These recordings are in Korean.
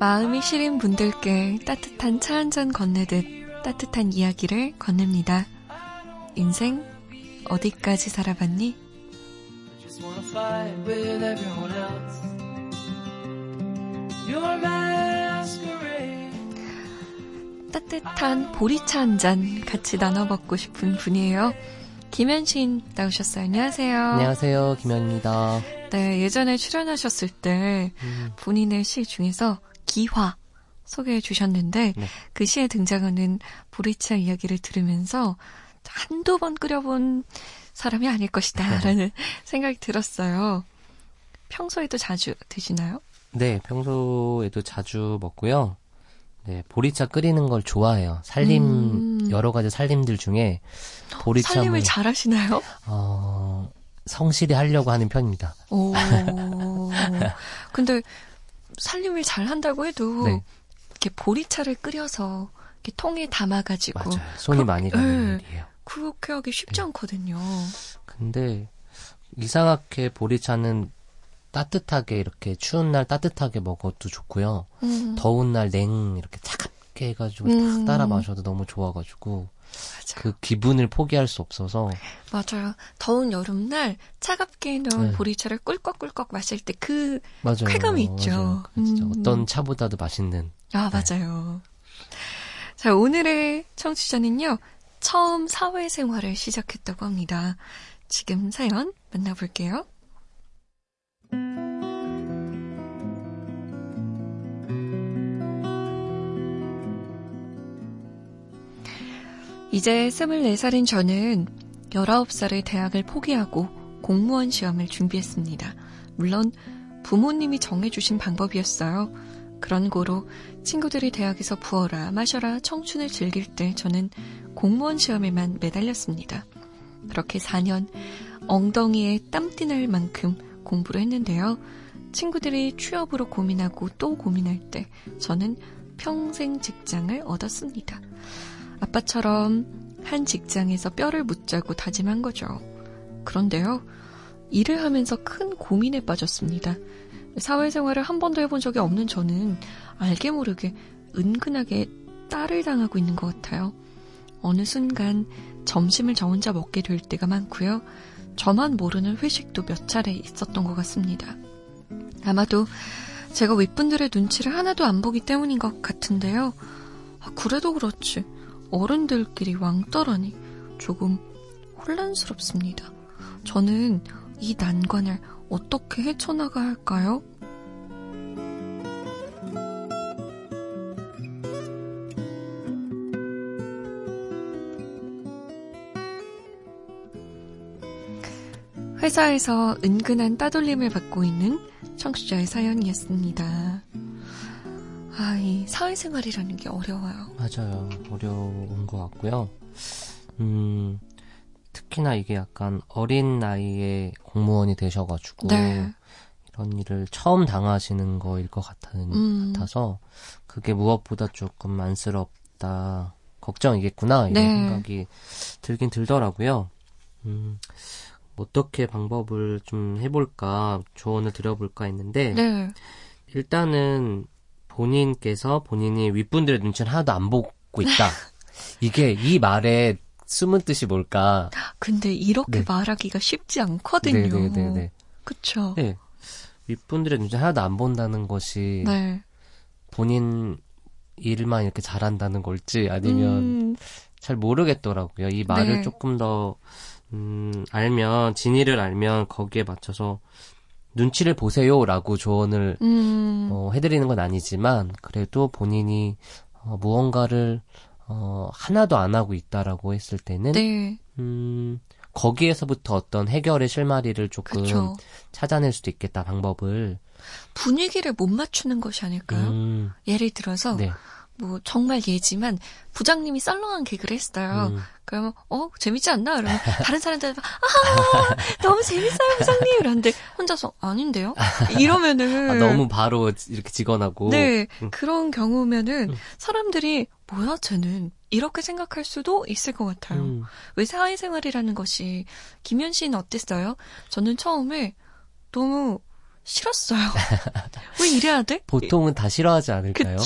마음이 시린 분들께 따뜻한 차 한 잔 건네듯 따뜻한 이야기를 건넵니다. 인생 어디까지 살아봤니? 따뜻한 보리차 한 잔 같이 나눠 먹고 싶은 분이에요. 김현신 나오셨어요. 안녕하세요. 안녕하세요, 김현입니다. 네, 예전에 출연하셨을 때 음, 본인의 시 중에서 기화 소개해 주셨는데 네. 그 시에 등장하는 보리차 이야기를 들으면서 한두 번 끓여본 사람이 아닐 것이다 라는 생각이 들었어요. 평소에도 자주 드시나요? 네, 평소에도 자주 먹고요. 네, 보리차 끓이는 걸 좋아해요. 살림 음. 여러 가지 살림들 중에 보리차 살림을 잘 하시나요? 어, 성실히 하려고 하는 편입니다. 오. 근데 살림을 잘 한다고 해도 네. 이렇게 보리차를 끓여서 이렇게 통에 담아가지고 맞아요. 손이 그- 많이 가는 네. 일이에요. 그렇게 하기 쉽지 네. 않거든요. 근데 이상하게 보리차는 따뜻하게 이렇게 추운 날 따뜻하게 먹어도 좋고요. 음, 더운 날 냉 이렇게 차갑게 해가지고 음. 딱 따라 마셔도 너무 좋아가지고 맞아요. 그 기분을 포기할 수 없어서 맞아요. 더운 여름날 차갑게 넣은 네. 보리차를 꿀꺽꿀꺽 마실 때 그. 쾌감이 있죠. 맞아요. 그 진짜 음. 어떤 차보다도 맛있는. 아, 맞아요. 자, 오늘의 청취자는요, 처음 사회생활을 시작했다고 합니다. 지금 사연 만나볼게요. 이제 24살인 저는 19살에 대학을 포기하고 공무원 시험을 준비했습니다. 물론 부모님이 정해주신 방법이었어요. 그런 고로 친구들이 대학에서 부어라 마셔라 청춘을 즐길 때 저는 공무원 시험에만 매달렸습니다. 그렇게 4년 엉덩이에 땀띠 날 만큼 공부를 했는데요. 친구들이 취업으로 고민하고 또 고민할 때 저는 평생 직장을 얻었습니다. 아빠처럼 한 직장에서 뼈를 묻자고 다짐한 거죠. 그런데요, 일을 하면서 큰 고민에 빠졌습니다. 사회생활을 한 번도 해본 적이 없는 저는 알게 모르게 은근하게 딸을 당하고 있는 것 같아요. 어느 순간 점심을 저 혼자 먹게 될 때가 많고요. 저만 모르는 회식도 몇 차례 있었던 것 같습니다. 아마도 제가 윗분들의 눈치를 하나도 안 보기 때문인 것 같은데요. 아, 그래도 그렇지. 어른들끼리 왕따라니 조금 혼란스럽습니다. 저는 이 난관을 어떻게 헤쳐나가야 할까요? 회사에서 은근한 따돌림을 받고 있는 청취자의 사연이었습니다. 아, 이 사회생활이라는 게 어려워요. 맞아요. 어려운 것 같고요. 음, 특히나 이게 약간 어린 나이에 공무원이 되셔가지고 네. 이런 일을 처음 당하시는 거일 것 같은, 음. 같아서 그게 무엇보다 조금 안쓰럽다, 걱정이겠구나 이런 네. 생각이 들긴 들더라고요. 음, 어떻게 방법을 좀 해볼까 조언을 드려볼까 했는데 네. 일단은 본인께서 본인이 윗분들의 눈치를 하나도 안 보고 있다. 이게 이 말의 숨은 뜻이 뭘까? 근데 이렇게 네. 말하기가 쉽지 않거든요. 네네네네. 그쵸? 네. 윗분들의 눈치 하나도 안 본다는 것이 네. 본인 일만 이렇게 잘한다는 걸지 아니면 음, 잘 모르겠더라고요. 이 말을 네. 조금 더 음, 알면 진위를 알면 거기에 맞춰서 눈치를 보세요라고 조언을 음, 어, 해드리는 건 아니지만 그래도 본인이 어, 무언가를 어, 하나도 안 하고 있다라고 했을 때는 네. 음, 거기에서부터 어떤 해결의 실마리를 조금 그쵸. 찾아낼 수도 있겠다 방법을 분위기를 못 맞추는 것이 아닐까요? 음, 예를 들어서, 네. 뭐, 정말 예지만, 부장님이 썰렁한 개그를 했어요. 음, 그러면, 어, 재밌지 않나? 그러면, 다른 사람들은, 막, 아, 너무 재밌어요, 부장님! 이러는데, 혼자서, 아닌데요? 이러면은. 아, 너무 바로 이렇게 직언하고 네, 음. 그런 경우면은, 음. 사람들이, 뭐야, 쟤는. 이렇게 생각할 수도 있을 것 같아요. 음, 왜 사회생활이라는 것이 김현 씨는 어땠어요? 저는 처음에 너무 싫었어요. 왜 이래야 돼? 보통은 다 싫어하지 않을까요? 네,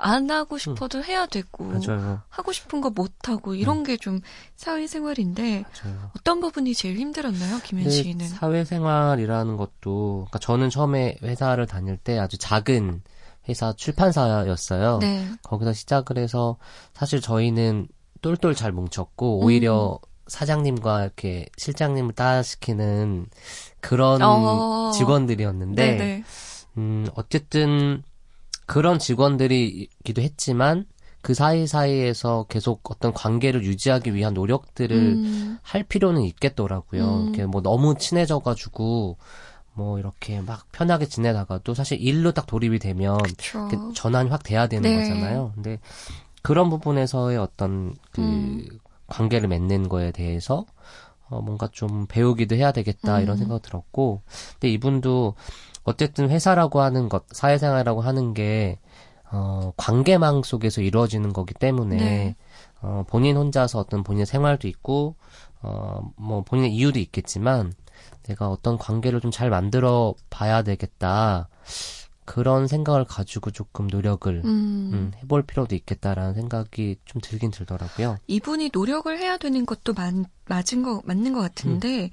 안 하고 싶어도 해야 되고 네. 맞아요. 하고 싶은 거 못 하고 이런 게좀 사회생활인데 맞아요. 어떤 부분이 제일 힘들었나요, 김현 근데 씨는? 사회생활이라는 것도, 그러니까 저는 처음에 회사를 다닐 때 아주 작은 회사 출판사였어요. 네. 거기서 시작을 해서 사실 저희는 똘똘 잘 뭉쳤고 오히려 음. 사장님과 이렇게 실장님을 따시키는 그런 어. 직원들이었는데 네네. 음 어쨌든 그런 직원들이기도 했지만 그 사이사이에서 계속 어떤 관계를 유지하기 위한 노력들을 음, 할 필요는 있겠더라고요. 음. 이렇게 뭐 너무 친해져가지고 뭐 이렇게 막 편하게 지내다가도 사실 일로 딱 돌입이 되면 전환이 확 돼야 되는 네. 거잖아요. 근데 그런 부분에서의 어떤 그 음. 관계를 맺는 거에 대해서 어 뭔가 좀 배우기도 해야 되겠다 이런 음. 생각 들었고 근데 이분도 어쨌든 회사라고 하는 것, 사회생활이라고 하는 게 어, 관계망 속에서 이루어지는 거기 때문에 네. 어, 본인 혼자서 어떤 본인의 생활도 있고 어, 뭐 본인의 이유도 있겠지만 내가 어떤 관계를 좀 잘 만들어 봐야 되겠다. 그런 생각을 가지고 조금 노력을 음, 음, 해볼 필요도 있겠다라는 생각이 좀 들긴 들더라고요. 이분이 노력을 해야 되는 것도 맞, 맞은 거, 맞는 것 같은데, 음.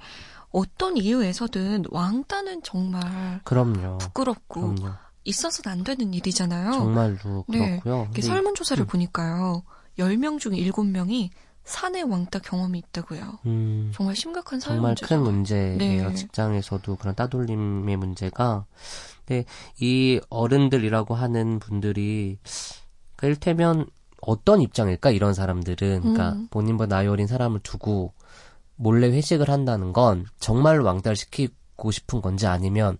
어떤 이유에서든 왕따는 정말 그럼요. 부끄럽고, 그럼요. 있어서는 안 되는 일이잖아요. 정말로 네. 그렇고요. 근데 설문조사를 음. 보니까요. 10명 중에 7명이 사내 왕따 경험이 있다고요. 음, 정말 심각한 사회 정말 문제죠. 큰 문제예요. 네. 직장에서도 그런 따돌림의 문제가. 근데 이 어른들이라고 하는 분들이 그 일테면 어떤 입장일까 이런 사람들은 그러니까 음. 본인보다 나이 어린 사람을 두고 몰래 회식을 한다는 건 정말로 왕따를 시키고 싶은 건지 아니면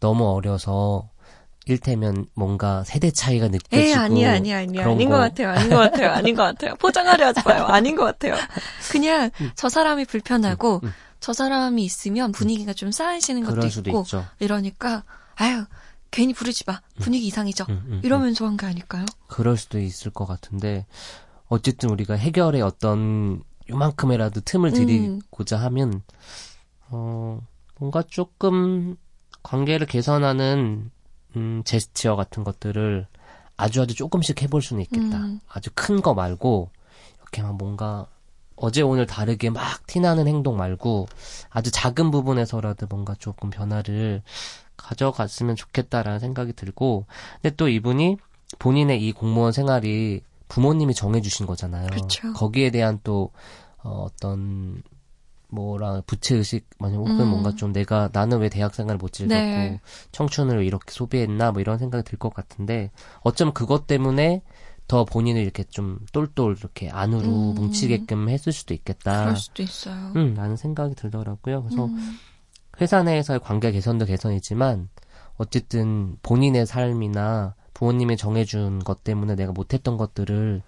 너무 어려서 일테면 뭔가 세대 차이가 느껴지고 에이, 아니야, 아니야. 그런 아닌 것 거. 같아요, 아닌 것 같아요, 아닌 것 같아요. 포장하려 하지 마요. 아닌 것 같아요. 그냥 저 사람이 불편하고, 음, 음. 저 사람이 있으면 분위기가 좀 쌓이시는 것도 있고, 있죠. 이러니까, 아유, 괜히 부르지 마. 분위기 이상이죠. 음, 음, 음. 이러면서 한 게 아닐까요? 그럴 수도 있을 것 같은데 어쨌든 우리가 해결에 어떤 요만큼이라도 틈을 음. 들이고자 하면 어 뭔가 조금 관계를 개선하는 음 제스처 같은 것들을 아주 아주 조금씩 해볼 수는 있겠다. 음. 아주 큰 거 말고 이렇게 막 뭔가 어제 오늘 다르게 막 티나는 행동 말고 아주 작은 부분에서라도 뭔가 조금 변화를 가져갔으면 좋겠다라는 생각이 들고 근데 또 이분이 본인의 이 공무원 생활이 부모님이 정해주신 거잖아요. 그쵸. 거기에 대한 또 어, 어떤 뭐라 부채 의식 아니 혹은 음. 뭔가 좀 내가 나는 왜 대학 생활을 못 즐겼고 네. 청춘을 왜 이렇게 소비했나 뭐 이런 생각이 들 것 같은데 어쩜 그것 때문에 더 본인을 이렇게 좀 똘똘 이렇게 안으로 음. 뭉치게끔 했을 수도 있겠다. 그럴 수도 있어요. 음, 라는 생각이 들더라고요. 그래서 음. 회사 내에서의 관계 개선도 개선이지만 어쨌든 본인의 삶이나 부모님이 정해준 것 때문에 내가 못했던 것들을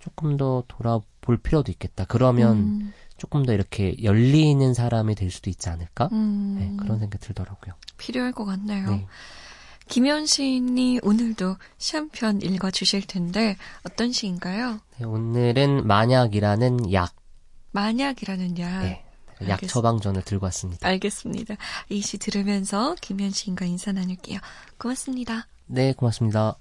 조금 더 돌아볼 필요도 있겠다. 그러면 음. 조금 더 이렇게 열리는 사람이 될 수도 있지 않을까? 음. 네, 그런 생각이 들더라고요. 필요할 것 같네요. 네. 김현 시인이 오늘도 시 한 편 읽어주실 텐데 어떤 시인가요? 네, 오늘은 만약이라는 약, 만약이라는 약. 네, 약. 처방전을 들고 왔습니다. 알겠습니다. 이 시 들으면서 김현 시인과 인사 나눌게요. 고맙습니다. 네, 고맙습니다.